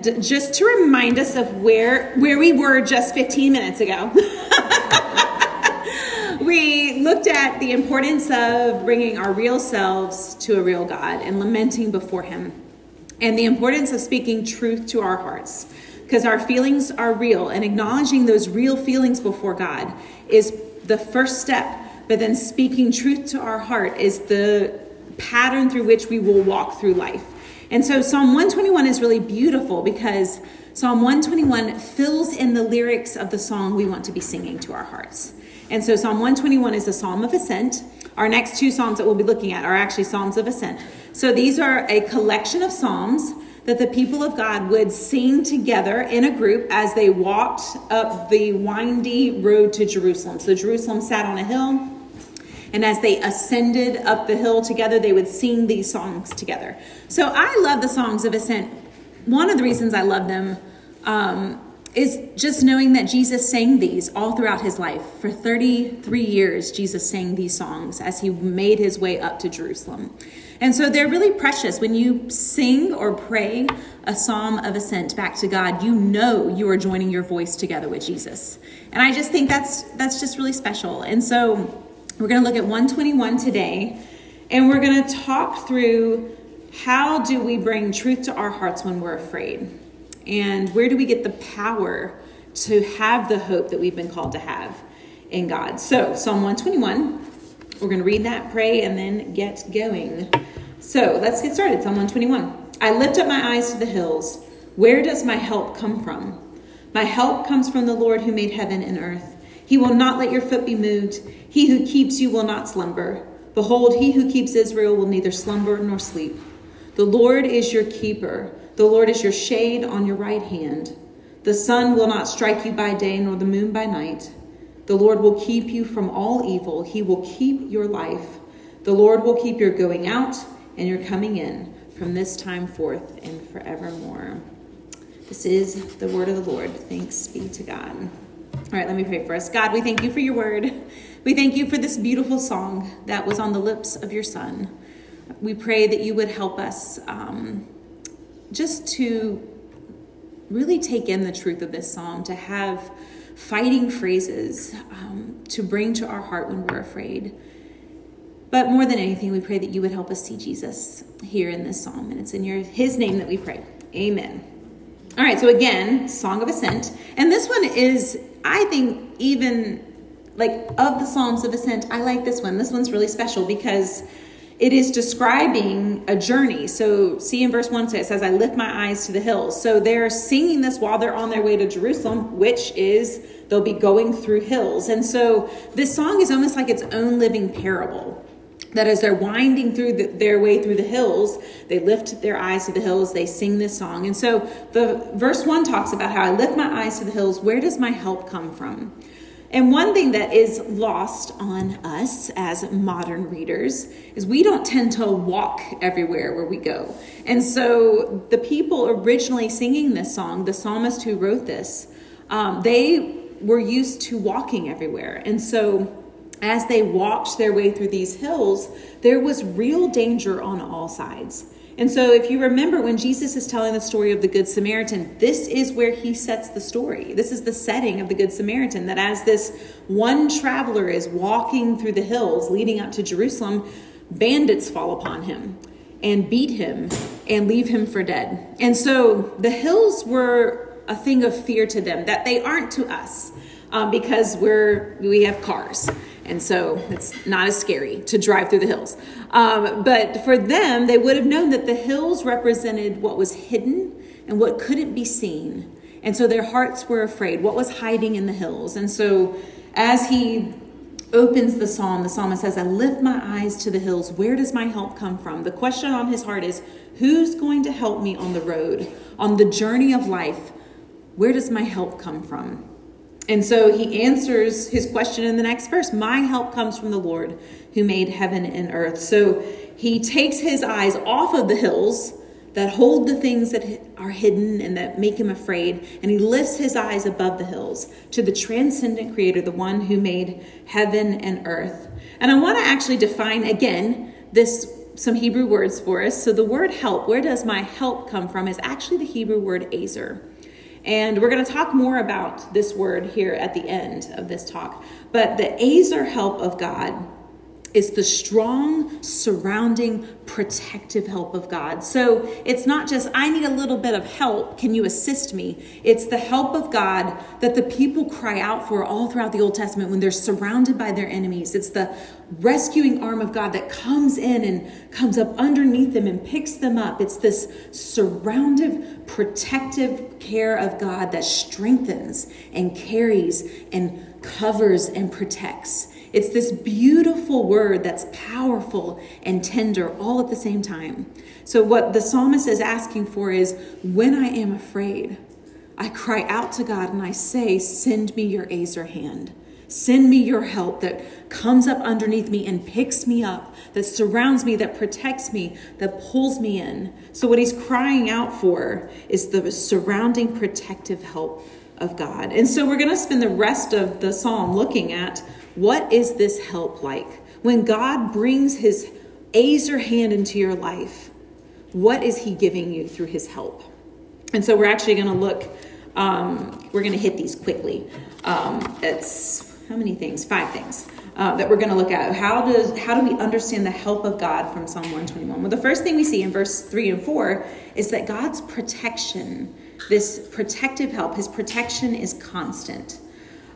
just to remind us of where where we were just 15 minutes ago. We looked at the importance of bringing our real selves to a real god and lamenting before him and the importance of speaking truth to our hearts because our feelings are real and acknowledging those real feelings before god is the first step but then speaking truth to our heart is the pattern through which we will walk through life and so Psalm 121 is really beautiful because Psalm 121 fills in the lyrics of the song we want to be singing to our hearts. And so Psalm 121 is a psalm of ascent. Our next two psalms that we'll be looking at are actually psalms of ascent. So these are a collection of psalms that the people of God would sing together in a group as they walked up the windy road to Jerusalem. So Jerusalem sat on a hill. And as they ascended up the hill together, they would sing these songs together. So I love the songs of ascent. One of the reasons I love them um, is just knowing that Jesus sang these all throughout his life. For 33 years, Jesus sang these songs as he made his way up to Jerusalem. And so they're really precious. When you sing or pray a psalm of ascent back to God, you know you are joining your voice together with Jesus. And I just think that's that's just really special. And so we're going to look at 121 today, and we're going to talk through how do we bring truth to our hearts when we're afraid? And where do we get the power to have the hope that we've been called to have in God? So, Psalm 121, we're going to read that, pray, and then get going. So, let's get started. Psalm 121. I lift up my eyes to the hills. Where does my help come from? My help comes from the Lord who made heaven and earth. He will not let your foot be moved. He who keeps you will not slumber. Behold, he who keeps Israel will neither slumber nor sleep. The Lord is your keeper. The Lord is your shade on your right hand. The sun will not strike you by day, nor the moon by night. The Lord will keep you from all evil. He will keep your life. The Lord will keep your going out and your coming in from this time forth and forevermore. This is the word of the Lord. Thanks be to God. All right, let me pray for us. God, we thank you for your word. We thank you for this beautiful song that was on the lips of your son. We pray that you would help us um, just to really take in the truth of this psalm, to have fighting phrases um, to bring to our heart when we're afraid. But more than anything, we pray that you would help us see Jesus here in this psalm. And it's in your his name that we pray. Amen. All right, so again, Song of Ascent. And this one is, I think, even like of the Psalms of Ascent, I like this one. This one's really special because it is describing a journey. So, see in verse 1, it says, I lift my eyes to the hills. So, they're singing this while they're on their way to Jerusalem, which is they'll be going through hills. And so, this song is almost like its own living parable that as they're winding through the, their way through the hills, they lift their eyes to the hills, they sing this song. And so the verse 1 talks about how I lift my eyes to the hills, where does my help come from? And one thing that is lost on us as modern readers is we don't tend to walk everywhere where we go. And so the people originally singing this song, the psalmist who wrote this, um, they were used to walking everywhere. And so as they walked their way through these hills, there was real danger on all sides. And so, if you remember when Jesus is telling the story of the Good Samaritan, this is where he sets the story. This is the setting of the Good Samaritan that as this one traveler is walking through the hills leading up to Jerusalem, bandits fall upon him and beat him and leave him for dead. And so, the hills were a thing of fear to them that they aren't to us um, because we're we have cars and so it's not as scary to drive through the hills. Um, but for them, they would have known that the hills represented what was hidden and what couldn't be seen. And so their hearts were afraid. What was hiding in the hills? And so as he opens the psalm, the psalmist says, I lift my eyes to the hills. Where does my help come from? The question on his heart is, Who's going to help me on the road, on the journey of life? Where does my help come from? And so he answers his question in the next verse My help comes from the Lord who made heaven and earth. So he takes his eyes off of the hills that hold the things that are hidden and that make him afraid, and he lifts his eyes above the hills to the transcendent creator, the one who made heaven and earth. And I want to actually define again this some Hebrew words for us. So the word help, where does my help come from, is actually the Hebrew word ezer. And we're going to talk more about this word here at the end of this talk. But the ezer help of God is the strong, surrounding, protective help of God. So it's not just, I need a little bit of help. Can you assist me? It's the help of God that the people cry out for all throughout the Old Testament when they're surrounded by their enemies. It's the rescuing arm of God that comes in and comes up underneath them and picks them up. It's this surrounded, protective care of God that strengthens and carries and covers and protects. It's this beautiful word that's powerful and tender all at the same time. So, what the psalmist is asking for is when I am afraid, I cry out to God and I say, Send me your Ezer hand. Send me your help that comes up underneath me and picks me up, that surrounds me, that protects me, that pulls me in. So, what he's crying out for is the surrounding protective help of God. And so, we're going to spend the rest of the psalm looking at what is this help like? When God brings his Ezer hand into your life, what is he giving you through his help? And so we're actually going to look, um, we're going to hit these quickly. Um, it's how many things? Five things. Uh, that we're going to look at. How does how do we understand the help of God from Psalm 121? Well, the first thing we see in verse three and four is that God's protection, this protective help, His protection is constant.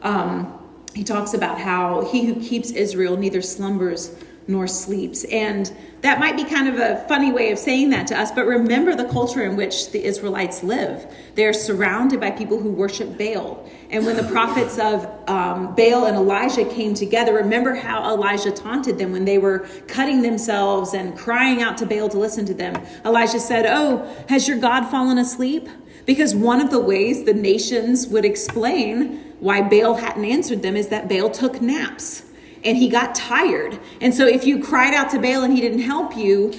Um, he talks about how he who keeps Israel neither slumbers nor sleeps. And that might be kind of a funny way of saying that to us, but remember the culture in which the Israelites live. They're surrounded by people who worship Baal. And when the prophets of um, Baal and Elijah came together, remember how Elijah taunted them when they were cutting themselves and crying out to Baal to listen to them. Elijah said, Oh, has your God fallen asleep? Because one of the ways the nations would explain why Baal hadn't answered them is that Baal took naps and he got tired. And so if you cried out to Baal and he didn't help you,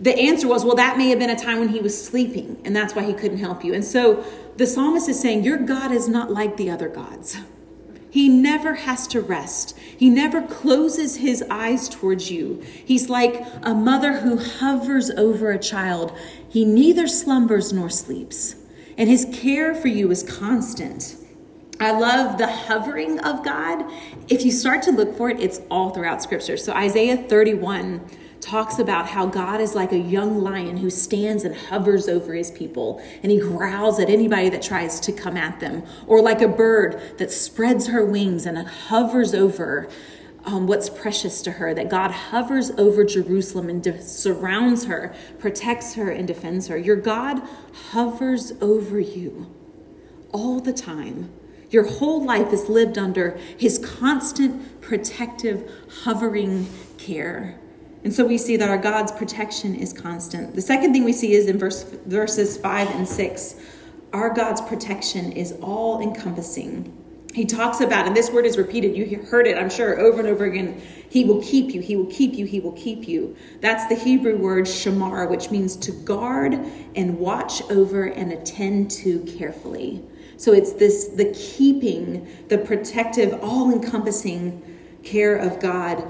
the answer was, well, that may have been a time when he was sleeping, and that's why he couldn't help you. And so the psalmist is saying, Your God is not like the other gods. He never has to rest. He never closes his eyes towards you. He's like a mother who hovers over a child. He neither slumbers nor sleeps, and his care for you is constant. I love the hovering of God. If you start to look for it, it's all throughout scripture. So Isaiah 31 talks about how God is like a young lion who stands and hovers over his people and he growls at anybody that tries to come at them, or like a bird that spreads her wings and hovers over um, what's precious to her, that God hovers over Jerusalem and de- surrounds her, protects her, and defends her. Your God hovers over you all the time. Your whole life is lived under his constant protective, hovering care. And so we see that our God's protection is constant. The second thing we see is in verse, verses 5 and 6. Our God's protection is all encompassing. He talks about, and this word is repeated, you heard it, I'm sure, over and over again. He will keep you, he will keep you, he will keep you. That's the Hebrew word shamar, which means to guard and watch over and attend to carefully. So it's this the keeping, the protective, all encompassing care of God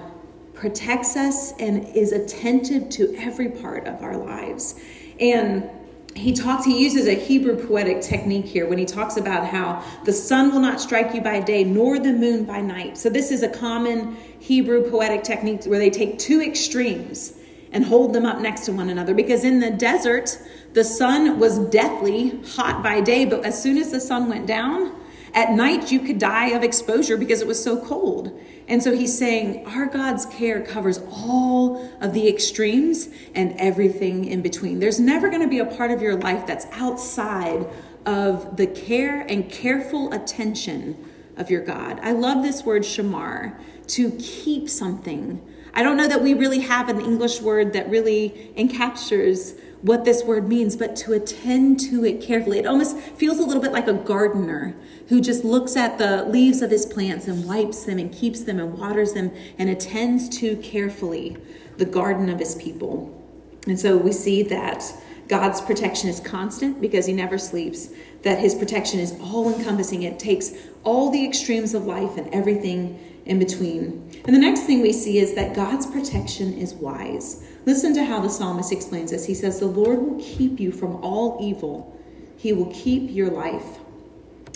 protects us and is attentive to every part of our lives. And he talks he uses a hebrew poetic technique here when he talks about how the sun will not strike you by day nor the moon by night so this is a common hebrew poetic technique where they take two extremes and hold them up next to one another because in the desert the sun was deathly hot by day, but as soon as the sun went down, at night you could die of exposure because it was so cold. And so he's saying our God's care covers all of the extremes and everything in between. There's never going to be a part of your life that's outside of the care and careful attention of your God. I love this word shamar, to keep something. I don't know that we really have an English word that really encaptures what this word means, but to attend to it carefully. It almost feels a little bit like a gardener who just looks at the leaves of his plants and wipes them and keeps them and waters them and attends to carefully the garden of his people. And so we see that God's protection is constant because he never sleeps, that his protection is all encompassing. It takes all the extremes of life and everything in between. And the next thing we see is that God's protection is wise. Listen to how the psalmist explains this. He says, The Lord will keep you from all evil, He will keep your life.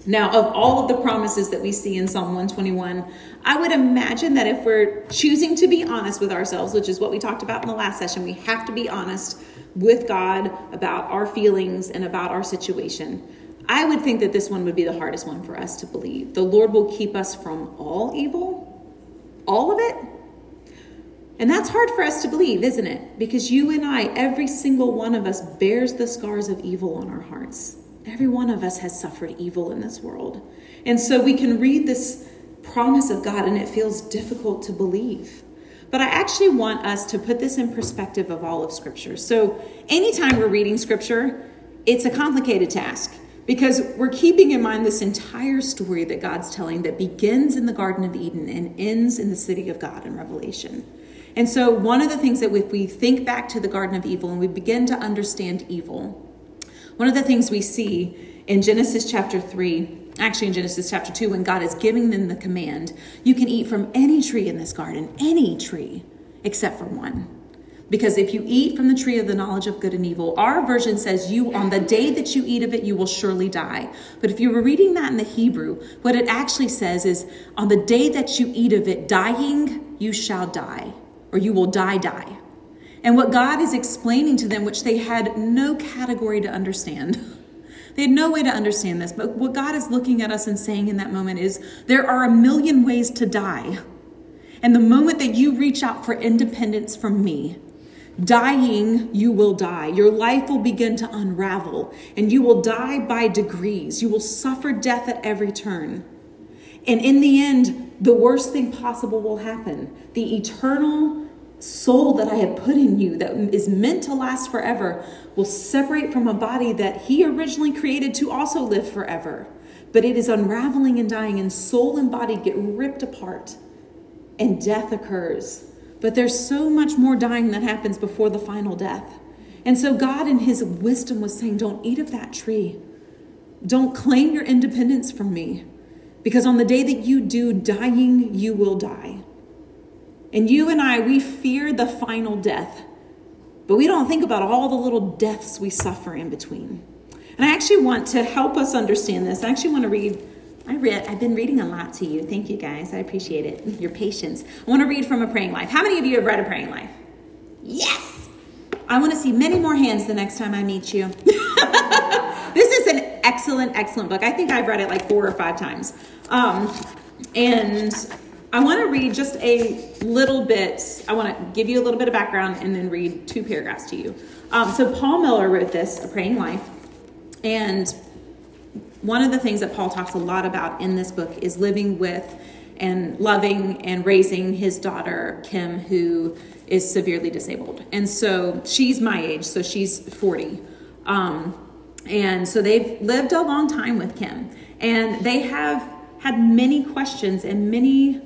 Now, of all of the promises that we see in Psalm 121, I would imagine that if we're choosing to be honest with ourselves, which is what we talked about in the last session, we have to be honest with God about our feelings and about our situation. I would think that this one would be the hardest one for us to believe. The Lord will keep us from all evil, all of it. And that's hard for us to believe, isn't it? Because you and I, every single one of us, bears the scars of evil on our hearts. Every one of us has suffered evil in this world. And so we can read this promise of God and it feels difficult to believe. But I actually want us to put this in perspective of all of Scripture. So anytime we're reading Scripture, it's a complicated task because we're keeping in mind this entire story that God's telling that begins in the Garden of Eden and ends in the city of God in Revelation. And so, one of the things that if we think back to the Garden of Evil and we begin to understand evil, one of the things we see in Genesis chapter 3, actually in Genesis chapter 2, when God is giving them the command, you can eat from any tree in this garden, any tree, except for one. Because if you eat from the tree of the knowledge of good and evil, our version says you, on the day that you eat of it, you will surely die. But if you were reading that in the Hebrew, what it actually says is, on the day that you eat of it, dying, you shall die, or you will die, die. And what God is explaining to them, which they had no category to understand. They had no way to understand this, but what God is looking at us and saying in that moment is there are a million ways to die. And the moment that you reach out for independence from me, dying, you will die. Your life will begin to unravel, and you will die by degrees. You will suffer death at every turn. And in the end, the worst thing possible will happen. The eternal soul that I have put in you that is meant to last forever will separate from a body that He originally created to also live forever. But it is unraveling and dying, and soul and body get ripped apart, and death occurs. But there's so much more dying that happens before the final death. And so God, in His wisdom, was saying, Don't eat of that tree. Don't claim your independence from me. Because on the day that you do, dying, you will die. And you and I, we fear the final death, but we don't think about all the little deaths we suffer in between. And I actually want to help us understand this. I actually want to read. I read. I've been reading a lot to you. Thank you, guys. I appreciate it. Your patience. I want to read from a praying life. How many of you have read a praying life? Yes. I want to see many more hands the next time I meet you. excellent, excellent book. I think I've read it like four or five times. Um, and I want to read just a little bit. I want to give you a little bit of background and then read two paragraphs to you. Um, so, Paul Miller wrote this, A Praying Life. And one of the things that Paul talks a lot about in this book is living with and loving and raising his daughter, Kim, who is severely disabled. And so she's my age, so she's 40. Um, and so they've lived a long time with Kim. And they have had many questions and many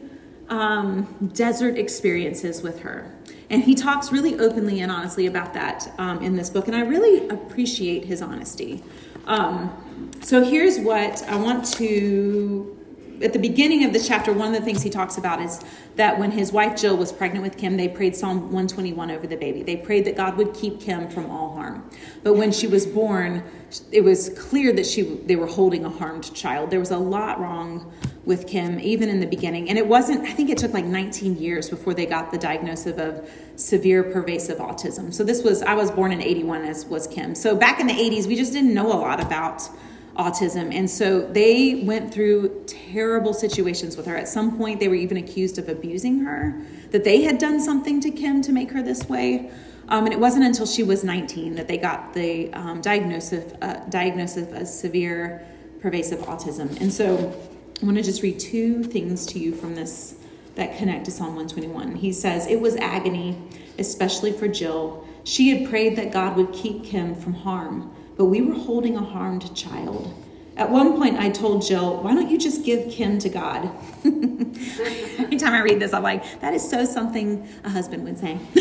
um, desert experiences with her. And he talks really openly and honestly about that um, in this book. And I really appreciate his honesty. Um, so here's what I want to at the beginning of the chapter, one of the things he talks about is that when his wife Jill was pregnant with Kim, they prayed Psalm 121 over the baby. They prayed that God would keep Kim from all harm. But when she was born, it was clear that she they were holding a harmed child. There was a lot wrong with Kim, even in the beginning. And it wasn't, I think it took like 19 years before they got the diagnosis of severe pervasive autism. So this was, I was born in 81 as was Kim. So back in the 80s, we just didn't know a lot about autism. And so they went through terrible situations with her. At some point, they were even accused of abusing her, that they had done something to Kim to make her this way. Um, and it wasn't until she was 19 that they got the um, diagnosis, uh, diagnosis of severe pervasive autism. And so I want to just read two things to you from this that connect to Psalm 121. He says, It was agony, especially for Jill. She had prayed that God would keep Kim from harm but we were holding a harmed child. At one point, I told Jill, why don't you just give Kim to God? Every time I read this, I'm like, that is so something a husband would say.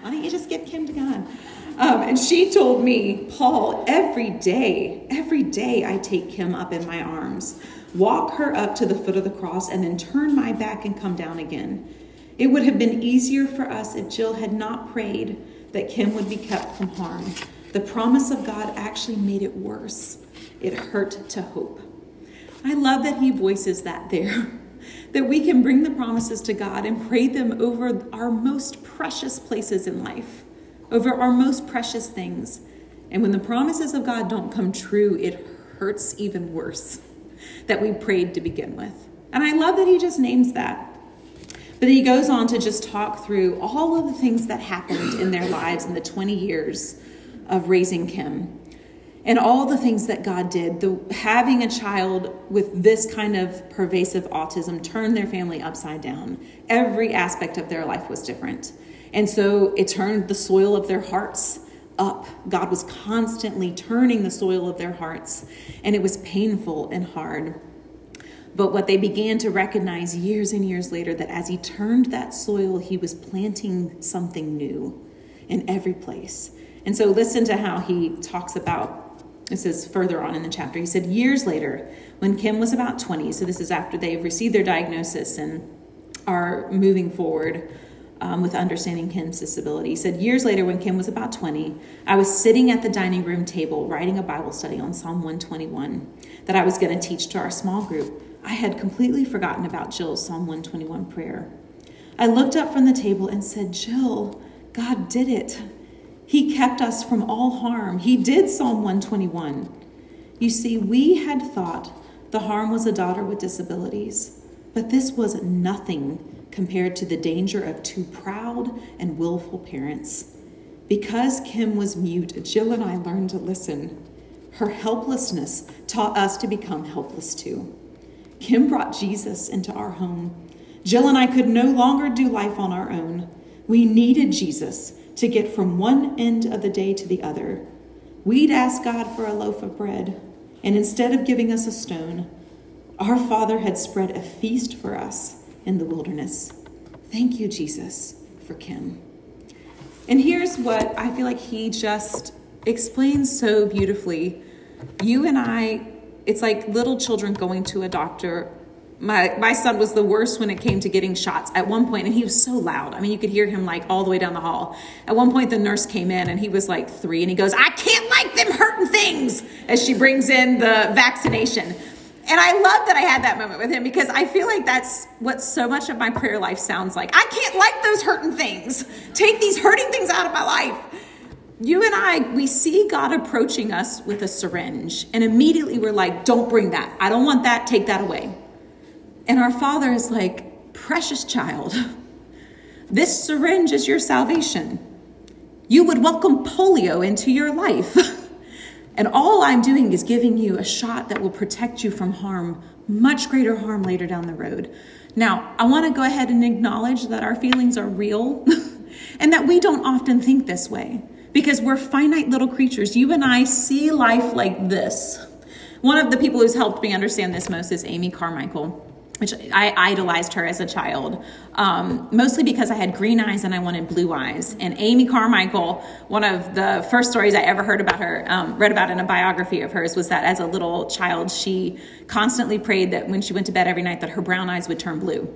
why don't you just give Kim to God? Um, and she told me, Paul, every day, every day I take Kim up in my arms, walk her up to the foot of the cross, and then turn my back and come down again. It would have been easier for us if Jill had not prayed that Kim would be kept from harm. The promise of God actually made it worse. It hurt to hope. I love that he voices that there. that we can bring the promises to God and pray them over our most precious places in life over our most precious things. And when the promises of God don't come true, it hurts even worse that we prayed to begin with. And I love that he just names that. But he goes on to just talk through all of the things that happened in their lives in the 20 years of raising Kim and all the things that God did. The, having a child with this kind of pervasive autism turned their family upside down. Every aspect of their life was different. And so it turned the soil of their hearts up. God was constantly turning the soil of their hearts, and it was painful and hard. But what they began to recognize years and years later that as he turned that soil, he was planting something new in every place. And so listen to how he talks about this is further on in the chapter. He said, Years later, when Kim was about 20, so this is after they've received their diagnosis and are moving forward, um, with understanding Kim's disability. He said, Years later, when Kim was about 20, I was sitting at the dining room table writing a Bible study on Psalm 121 that I was going to teach to our small group. I had completely forgotten about Jill's Psalm 121 prayer. I looked up from the table and said, Jill, God did it. He kept us from all harm. He did Psalm 121. You see, we had thought the harm was a daughter with disabilities, but this was nothing compared to the danger of two proud and willful parents. Because Kim was mute, Jill and I learned to listen. Her helplessness taught us to become helpless too. Kim brought Jesus into our home. Jill and I could no longer do life on our own. We needed Jesus to get from one end of the day to the other. We'd ask God for a loaf of bread, and instead of giving us a stone, our Father had spread a feast for us in the wilderness. Thank you, Jesus, for Kim. And here's what I feel like he just explains so beautifully. You and I, it's like little children going to a doctor. My, my son was the worst when it came to getting shots at one point, and he was so loud. I mean, you could hear him like all the way down the hall. At one point, the nurse came in, and he was like three, and he goes, I can't like them hurting things as she brings in the vaccination. And I love that I had that moment with him because I feel like that's what so much of my prayer life sounds like. I can't like those hurting things. Take these hurting things out of my life. You and I, we see God approaching us with a syringe, and immediately we're like, Don't bring that. I don't want that. Take that away. And our Father is like, Precious child, this syringe is your salvation. You would welcome polio into your life. And all I'm doing is giving you a shot that will protect you from harm, much greater harm later down the road. Now, I want to go ahead and acknowledge that our feelings are real and that we don't often think this way because we're finite little creatures. You and I see life like this. One of the people who's helped me understand this most is Amy Carmichael which I idolized her as a child, um, mostly because I had green eyes and I wanted blue eyes. And Amy Carmichael, one of the first stories I ever heard about her, um, read about in a biography of hers, was that as a little child, she constantly prayed that when she went to bed every night, that her brown eyes would turn blue.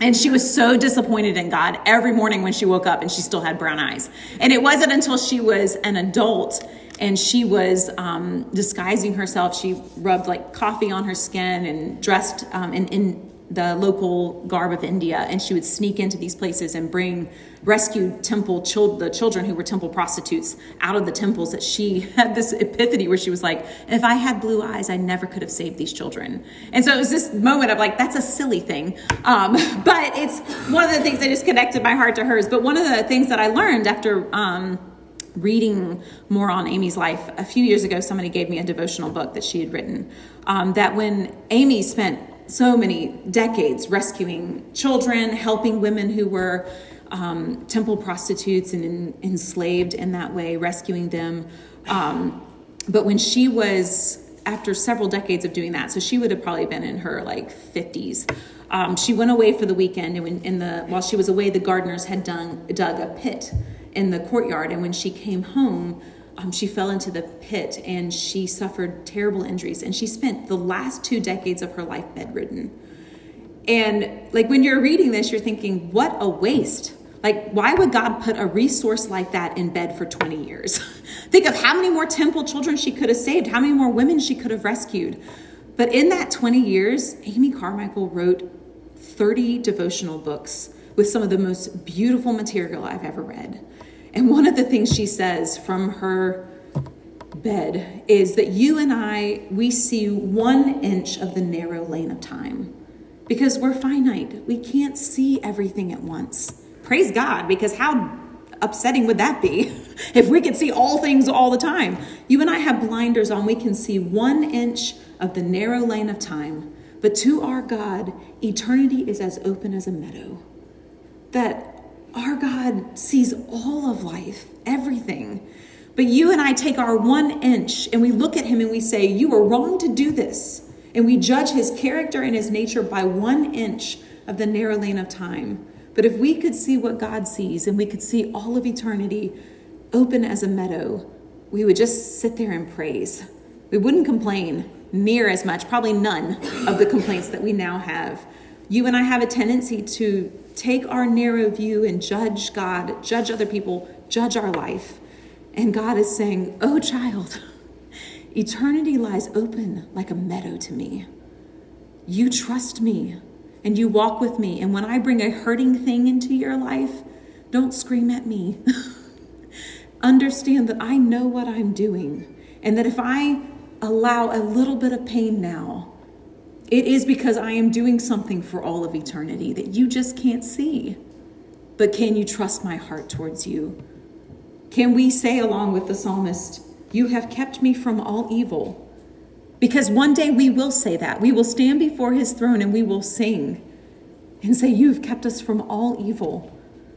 And she was so disappointed in God every morning when she woke up and she still had brown eyes. And it wasn't until she was an adult and she was um, disguising herself. She rubbed like coffee on her skin and dressed um, in, in the local garb of India, and she would sneak into these places and bring rescued temple the children who were temple prostitutes out of the temples. That she had this epiphany where she was like, "If I had blue eyes, I never could have saved these children." And so it was this moment of like, "That's a silly thing," um, but it's one of the things that just connected my heart to hers. But one of the things that I learned after. Um, reading more on Amy's life, a few years ago, somebody gave me a devotional book that she had written. Um, that when Amy spent so many decades rescuing children, helping women who were um, temple prostitutes and in, enslaved in that way, rescuing them. Um, but when she was, after several decades of doing that, so she would have probably been in her like 50s. Um, she went away for the weekend, and when, the while she was away, the gardeners had done, dug a pit in the courtyard. And when she came home, um, she fell into the pit and she suffered terrible injuries. And she spent the last two decades of her life bedridden. And like when you're reading this, you're thinking, what a waste. Like, why would God put a resource like that in bed for 20 years? Think of how many more temple children she could have saved, how many more women she could have rescued. But in that 20 years, Amy Carmichael wrote 30 devotional books with some of the most beautiful material I've ever read. And one of the things she says from her bed is that you and I, we see one inch of the narrow lane of time because we're finite. We can't see everything at once. Praise God, because how upsetting would that be if we could see all things all the time? You and I have blinders on. We can see one inch of the narrow lane of time. But to our God, eternity is as open as a meadow. That our God sees all of life, everything. But you and I take our one inch and we look at him and we say, You were wrong to do this. And we judge his character and his nature by one inch of the narrow lane of time. But if we could see what God sees and we could see all of eternity open as a meadow, we would just sit there and praise. We wouldn't complain near as much, probably none of the complaints that we now have. You and I have a tendency to take our narrow view and judge God, judge other people, judge our life. And God is saying, Oh, child, eternity lies open like a meadow to me. You trust me and you walk with me. And when I bring a hurting thing into your life, don't scream at me. Understand that I know what I'm doing, and that if I allow a little bit of pain now, it is because I am doing something for all of eternity that you just can't see. But can you trust my heart towards you? Can we say, along with the psalmist, You have kept me from all evil? Because one day we will say that. We will stand before his throne and we will sing and say, You've kept us from all evil,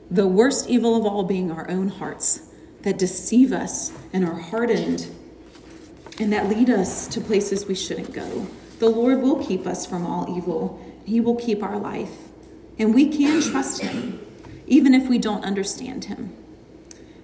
the worst evil of all being our own hearts that deceive us and are hardened and that lead us to places we shouldn't go. The Lord will keep us from all evil. He will keep our life. And we can trust Him, even if we don't understand Him.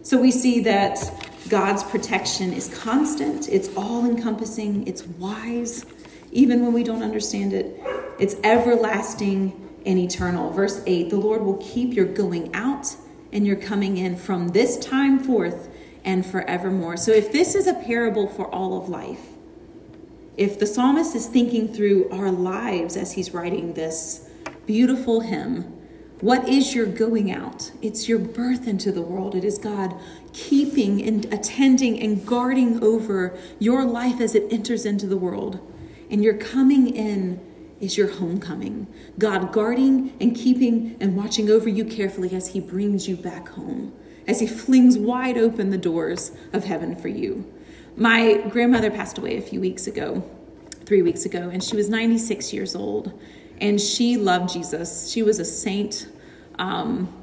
So we see that God's protection is constant, it's all encompassing, it's wise, even when we don't understand it. It's everlasting and eternal. Verse 8 The Lord will keep your going out and your coming in from this time forth and forevermore. So if this is a parable for all of life, if the psalmist is thinking through our lives as he's writing this beautiful hymn, what is your going out? It's your birth into the world. It is God keeping and attending and guarding over your life as it enters into the world. And your coming in is your homecoming. God guarding and keeping and watching over you carefully as He brings you back home, as He flings wide open the doors of heaven for you. My grandmother passed away a few weeks ago, three weeks ago, and she was 96 years old. And she loved Jesus. She was a saint um,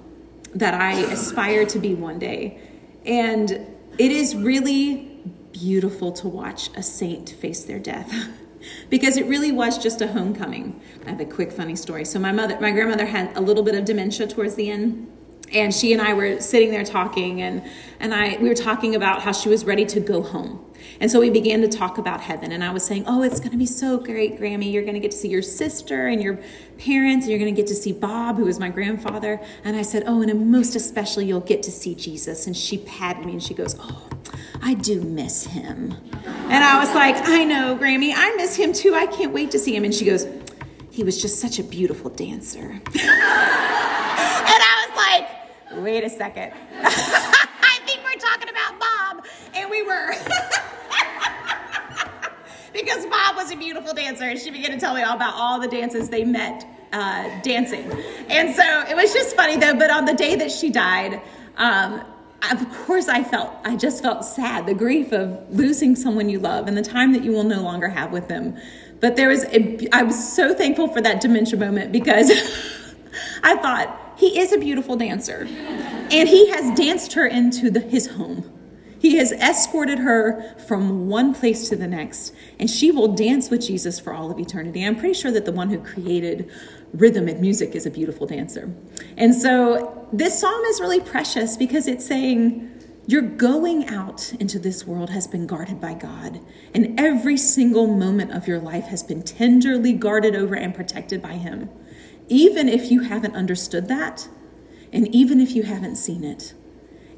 that I aspire to be one day. And it is really beautiful to watch a saint face their death. because it really was just a homecoming. I have a quick funny story. So my mother, my grandmother had a little bit of dementia towards the end and she and I were sitting there talking and and I we were talking about how she was ready to go home. And so we began to talk about heaven and I was saying, "Oh, it's going to be so great, Grammy. You're going to get to see your sister and your parents and you're going to get to see Bob, who was my grandfather." And I said, "Oh, and most especially you'll get to see Jesus." And she patted me and she goes, "Oh, I do miss him." And I was like, "I know, Grammy. I miss him too. I can't wait to see him." And she goes, "He was just such a beautiful dancer." wait a second. I think we're talking about Bob. And we were. because Bob was a beautiful dancer, and she began to tell me all about all the dances they met uh, dancing. And so it was just funny though, but on the day that she died, um, of course I felt, I just felt sad, the grief of losing someone you love and the time that you will no longer have with them. But there was, a, I was so thankful for that dementia moment because I thought, he is a beautiful dancer. And he has danced her into the, his home. He has escorted her from one place to the next, and she will dance with Jesus for all of eternity. I'm pretty sure that the one who created rhythm and music is a beautiful dancer. And so this psalm is really precious because it's saying, your going out into this world has been guarded by God, and every single moment of your life has been tenderly guarded over and protected by Him. Even if you haven't understood that, and even if you haven't seen it,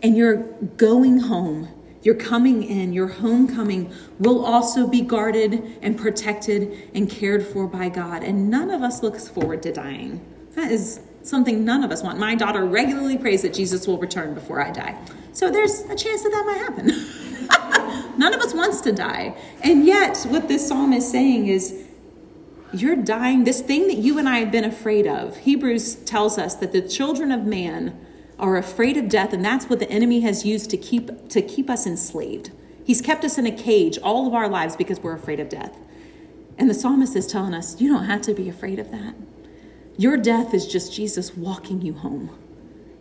and you're going home, you're coming in, your homecoming will also be guarded and protected and cared for by God. And none of us looks forward to dying. That is something none of us want. My daughter regularly prays that Jesus will return before I die. So there's a chance that that might happen. None of us wants to die. And yet, what this psalm is saying is, you're dying. This thing that you and I have been afraid of, Hebrews tells us that the children of man are afraid of death, and that's what the enemy has used to keep, to keep us enslaved. He's kept us in a cage all of our lives because we're afraid of death. And the psalmist is telling us, you don't have to be afraid of that. Your death is just Jesus walking you home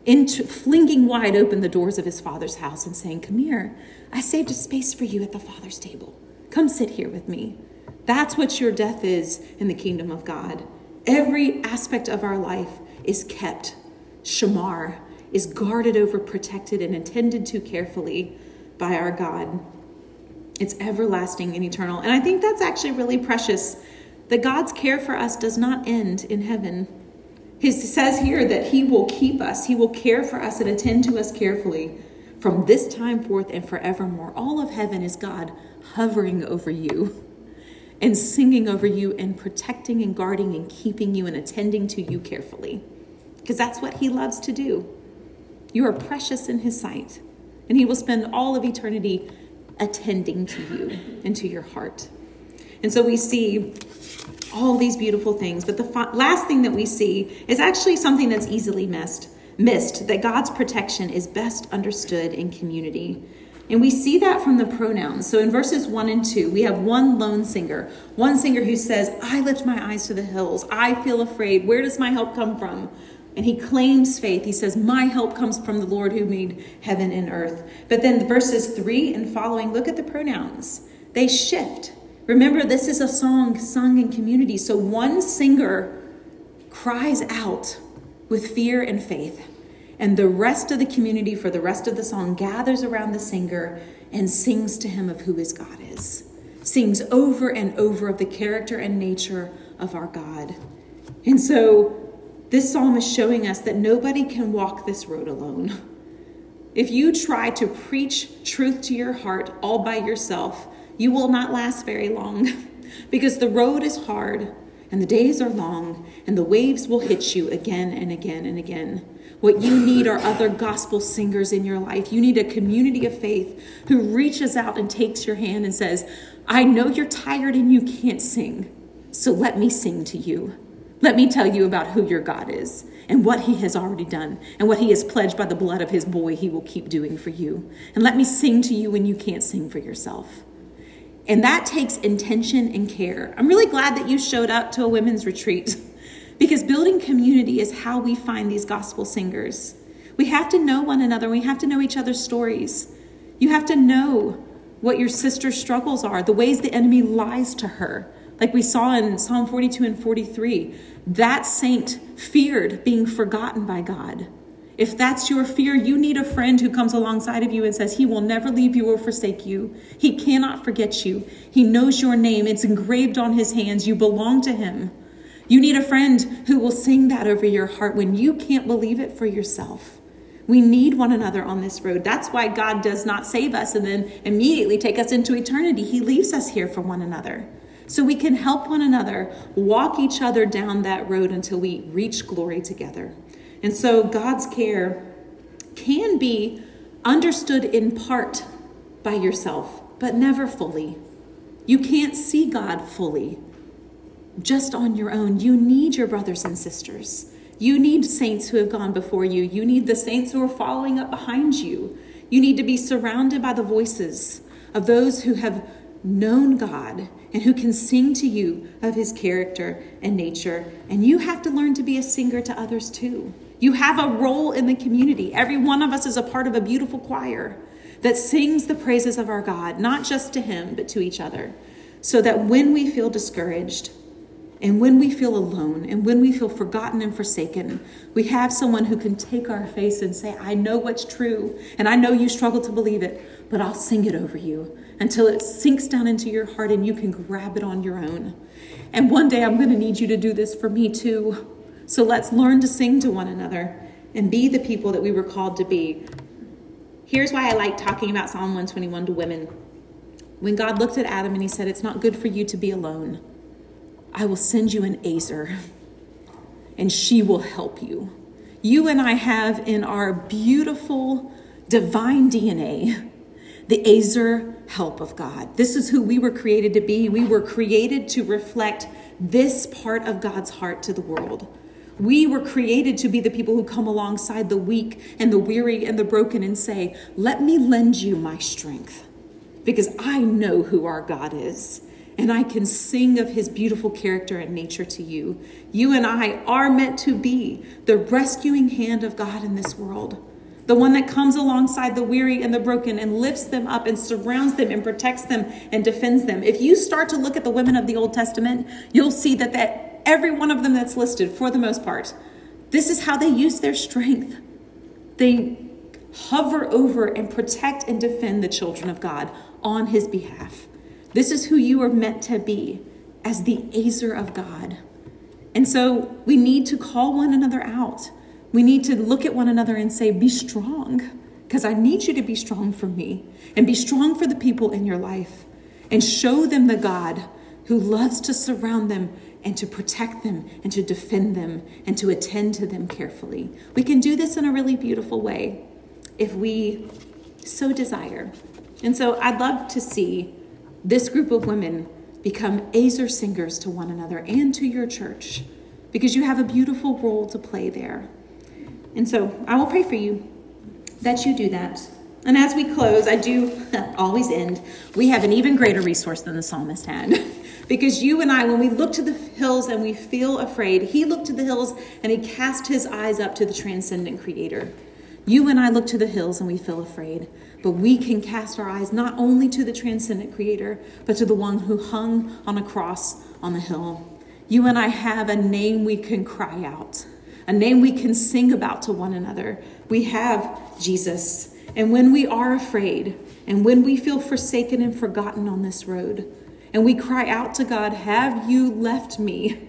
into flinging wide open the doors of his father's house and saying, Come here, I saved a space for you at the father's table. Come sit here with me. That's what your death is in the kingdom of God. Every aspect of our life is kept. Shamar is guarded over, protected, and attended to carefully by our God. It's everlasting and eternal. And I think that's actually really precious that God's care for us does not end in heaven. He says here that He will keep us, He will care for us and attend to us carefully from this time forth and forevermore. All of heaven is God hovering over you and singing over you and protecting and guarding and keeping you and attending to you carefully because that's what He loves to do. You are precious in His sight, and He will spend all of eternity attending to you and to your heart. And so we see all these beautiful things. But the fa- last thing that we see is actually something that's easily missed, missed that God's protection is best understood in community. And we see that from the pronouns. So in verses 1 and 2, we have one lone singer, one singer who says, I lift my eyes to the hills. I feel afraid. Where does my help come from? And he claims faith. He says, My help comes from the Lord who made heaven and earth. But then verses 3 and following, look at the pronouns. They shift. Remember, this is a song sung in community. So one singer cries out with fear and faith, and the rest of the community for the rest of the song gathers around the singer and sings to him of who his God is, sings over and over of the character and nature of our God. And so this psalm is showing us that nobody can walk this road alone. If you try to preach truth to your heart all by yourself, you will not last very long because the road is hard and the days are long and the waves will hit you again and again and again. What you need are other gospel singers in your life. You need a community of faith who reaches out and takes your hand and says, I know you're tired and you can't sing, so let me sing to you. Let me tell you about who your God is and what he has already done and what he has pledged by the blood of his boy he will keep doing for you. And let me sing to you when you can't sing for yourself. And that takes intention and care. I'm really glad that you showed up to a women's retreat because building community is how we find these gospel singers. We have to know one another, we have to know each other's stories. You have to know what your sister's struggles are, the ways the enemy lies to her. Like we saw in Psalm 42 and 43, that saint feared being forgotten by God. If that's your fear, you need a friend who comes alongside of you and says, He will never leave you or forsake you. He cannot forget you. He knows your name, it's engraved on His hands. You belong to Him. You need a friend who will sing that over your heart when you can't believe it for yourself. We need one another on this road. That's why God does not save us and then immediately take us into eternity. He leaves us here for one another. So we can help one another walk each other down that road until we reach glory together. And so God's care can be understood in part by yourself, but never fully. You can't see God fully just on your own. You need your brothers and sisters. You need saints who have gone before you. You need the saints who are following up behind you. You need to be surrounded by the voices of those who have known God and who can sing to you of his character and nature. And you have to learn to be a singer to others too. You have a role in the community. Every one of us is a part of a beautiful choir. that sings the praises of our God, not just to Him, but to each other, so that when we feel discouraged, and when we feel alone and when we feel forgotten and forsaken, we have someone who can take our face and say, I know what's true, and I know you struggle to believe it, but I'll sing it over you until it sinks down into your heart and you can grab it on your own. And one day I'm going to need you to do this for me too. So let's learn to sing to one another and be the people that we were called to be. Here's why I like talking about Psalm 121 to women. When God looked at Adam and he said, It's not good for you to be alone. I will send you an Ezer, and she will help you. You and I have in our beautiful divine DNA the Ezer help of God. This is who we were created to be. We were created to reflect this part of God's heart to the world. We were created to be the people who come alongside the weak and the weary and the broken and say, Let me lend you my strength because I know who our God is and I can sing of his beautiful character and nature to you. You and I are meant to be the rescuing hand of God in this world, the one that comes alongside the weary and the broken and lifts them up and surrounds them and protects them and defends them. If you start to look at the women of the Old Testament, you'll see that, that every one of them that's listed, for the most part, this is how they use their strength. They hover over and protect and defend the children of God on his behalf. This is who you are meant to be as the Ezer of God. And so we need to call one another out. We need to look at one another and say, Be strong, because I need you to be strong for me and be strong for the people in your life and show them the God who loves to surround them and to protect them and to defend them and to attend to them carefully. We can do this in a really beautiful way if we so desire. And so I'd love to see this group of women become Ezer singers to one another and to your church because you have a beautiful role to play there. And so I will pray for you that you do that. And as we close, I do always end. We have an even greater resource than the psalmist had. because you and I, when we look to the hills and we feel afraid, he looked to the hills and he cast his eyes up to the transcendent creator. You and I look to the hills and we feel afraid. But we can cast our eyes not only to the transcendent creator, but to the one who hung on a cross on the hill. You and I have a name we can cry out, a name we can sing about to one another. We have Jesus. And when we are afraid, and when we feel forsaken and forgotten on this road, and we cry out to God, Have you left me?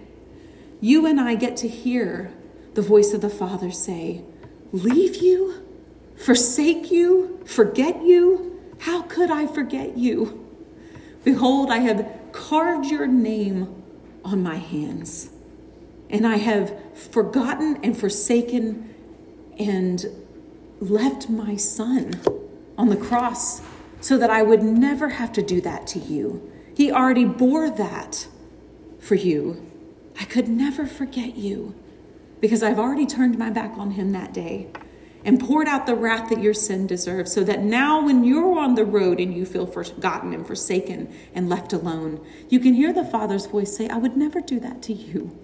You and I get to hear the voice of the Father say, Leave you? forsake you, forget you? How could I forget you? Behold, I have carved your name on my hands, and I have forgotten and forsaken and left my son on the cross so that I would never have to do that to you. He already bore that for you. I could never forget you because I've already turned my back on him that day and poured out the wrath that your sin deserves, so that now when you're on the road and you feel forgotten and forsaken and left alone, you can hear the Father's voice say, I would never do that to you.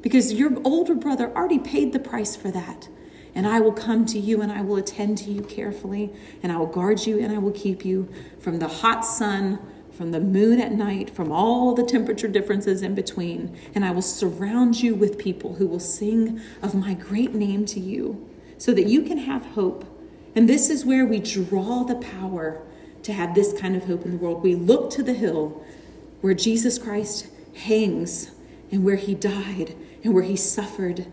Because your older brother already paid the price for that. And I will come to you and I will attend to you carefully, and I will guard you and I will keep you from the hot sun, from the moon at night, from all the temperature differences in between. And I will surround you with people who will sing of my great name to you so that you can have hope. And this is where we draw the power to have this kind of hope in the world. We look to the hill where Jesus Christ hangs and where he died and where he suffered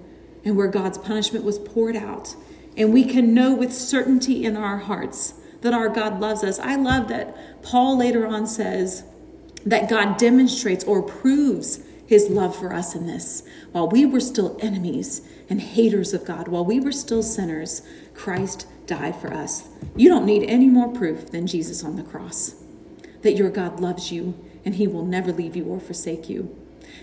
and where God's punishment was poured out. And we can know with certainty in our hearts that our God loves us. I love that Paul later on says that God demonstrates or proves his love for us in this. While we were still enemies and haters of God, while we were still sinners, Christ died for us. You don't need any more proof than Jesus on the cross that your God loves you and he will never leave you or forsake you.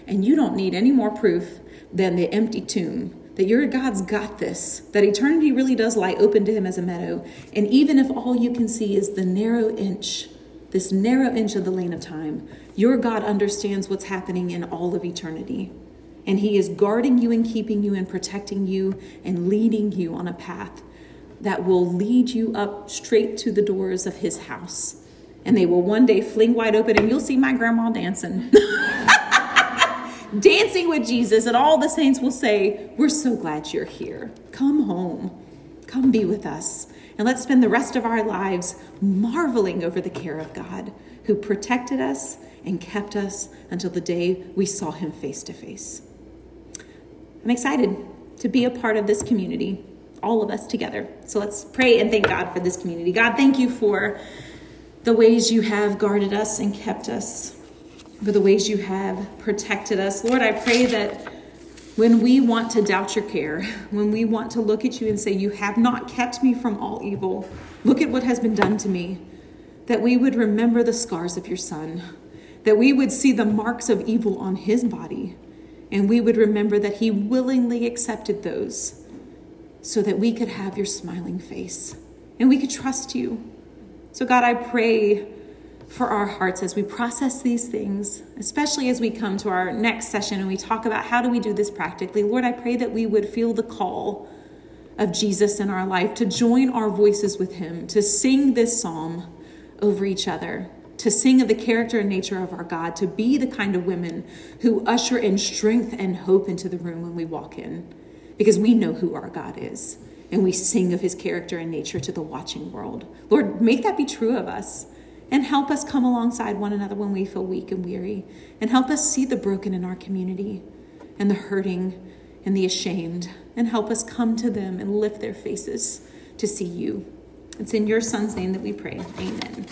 And you don't need any more proof than the empty tomb that your God's got this, that eternity really does lie open to him as a meadow. And even if all you can see is the narrow inch, this narrow inch of the lane of time, your God understands what's happening in all of eternity. And He is guarding you and keeping you and protecting you and leading you on a path that will lead you up straight to the doors of his house. And they will one day fling wide open, and you'll see my grandma dancing. dancing with Jesus, and all the saints will say, We're so glad you're here. Come home. Come be with us. And let's spend the rest of our lives marveling over the care of God who protected us and kept us until the day we saw him face to face. I'm excited to be a part of this community, all of us together. So let's pray and thank God for this community. God, thank you for the ways you have guarded us and kept us, for the ways you have protected us. Lord, I pray that when we want to doubt your care, when we want to look at you and say, You have not kept me from all evil, look at what has been done to me, that we would remember the scars of your son, that we would see the marks of evil on his body, and we would remember that he willingly accepted those so that we could have your smiling face. And we could trust you. So, God, I pray for our hearts as we process these things, especially as we come to our next session and we talk about how do we do this practically. Lord, I pray that we would feel the call of Jesus in our life to join our voices with him, to sing this psalm over each other, to sing of the character and nature of our God, to be the kind of women who usher in strength and hope into the room when we walk in, because we know who our God is and we sing of his character and nature to the watching world. Lord, make that be true of us and help us come alongside one another when we feel weak and weary and help us see the broken in our community and the hurting and the ashamed and help us come to them and lift their faces to see you. It's in your son's name that we pray. Amen.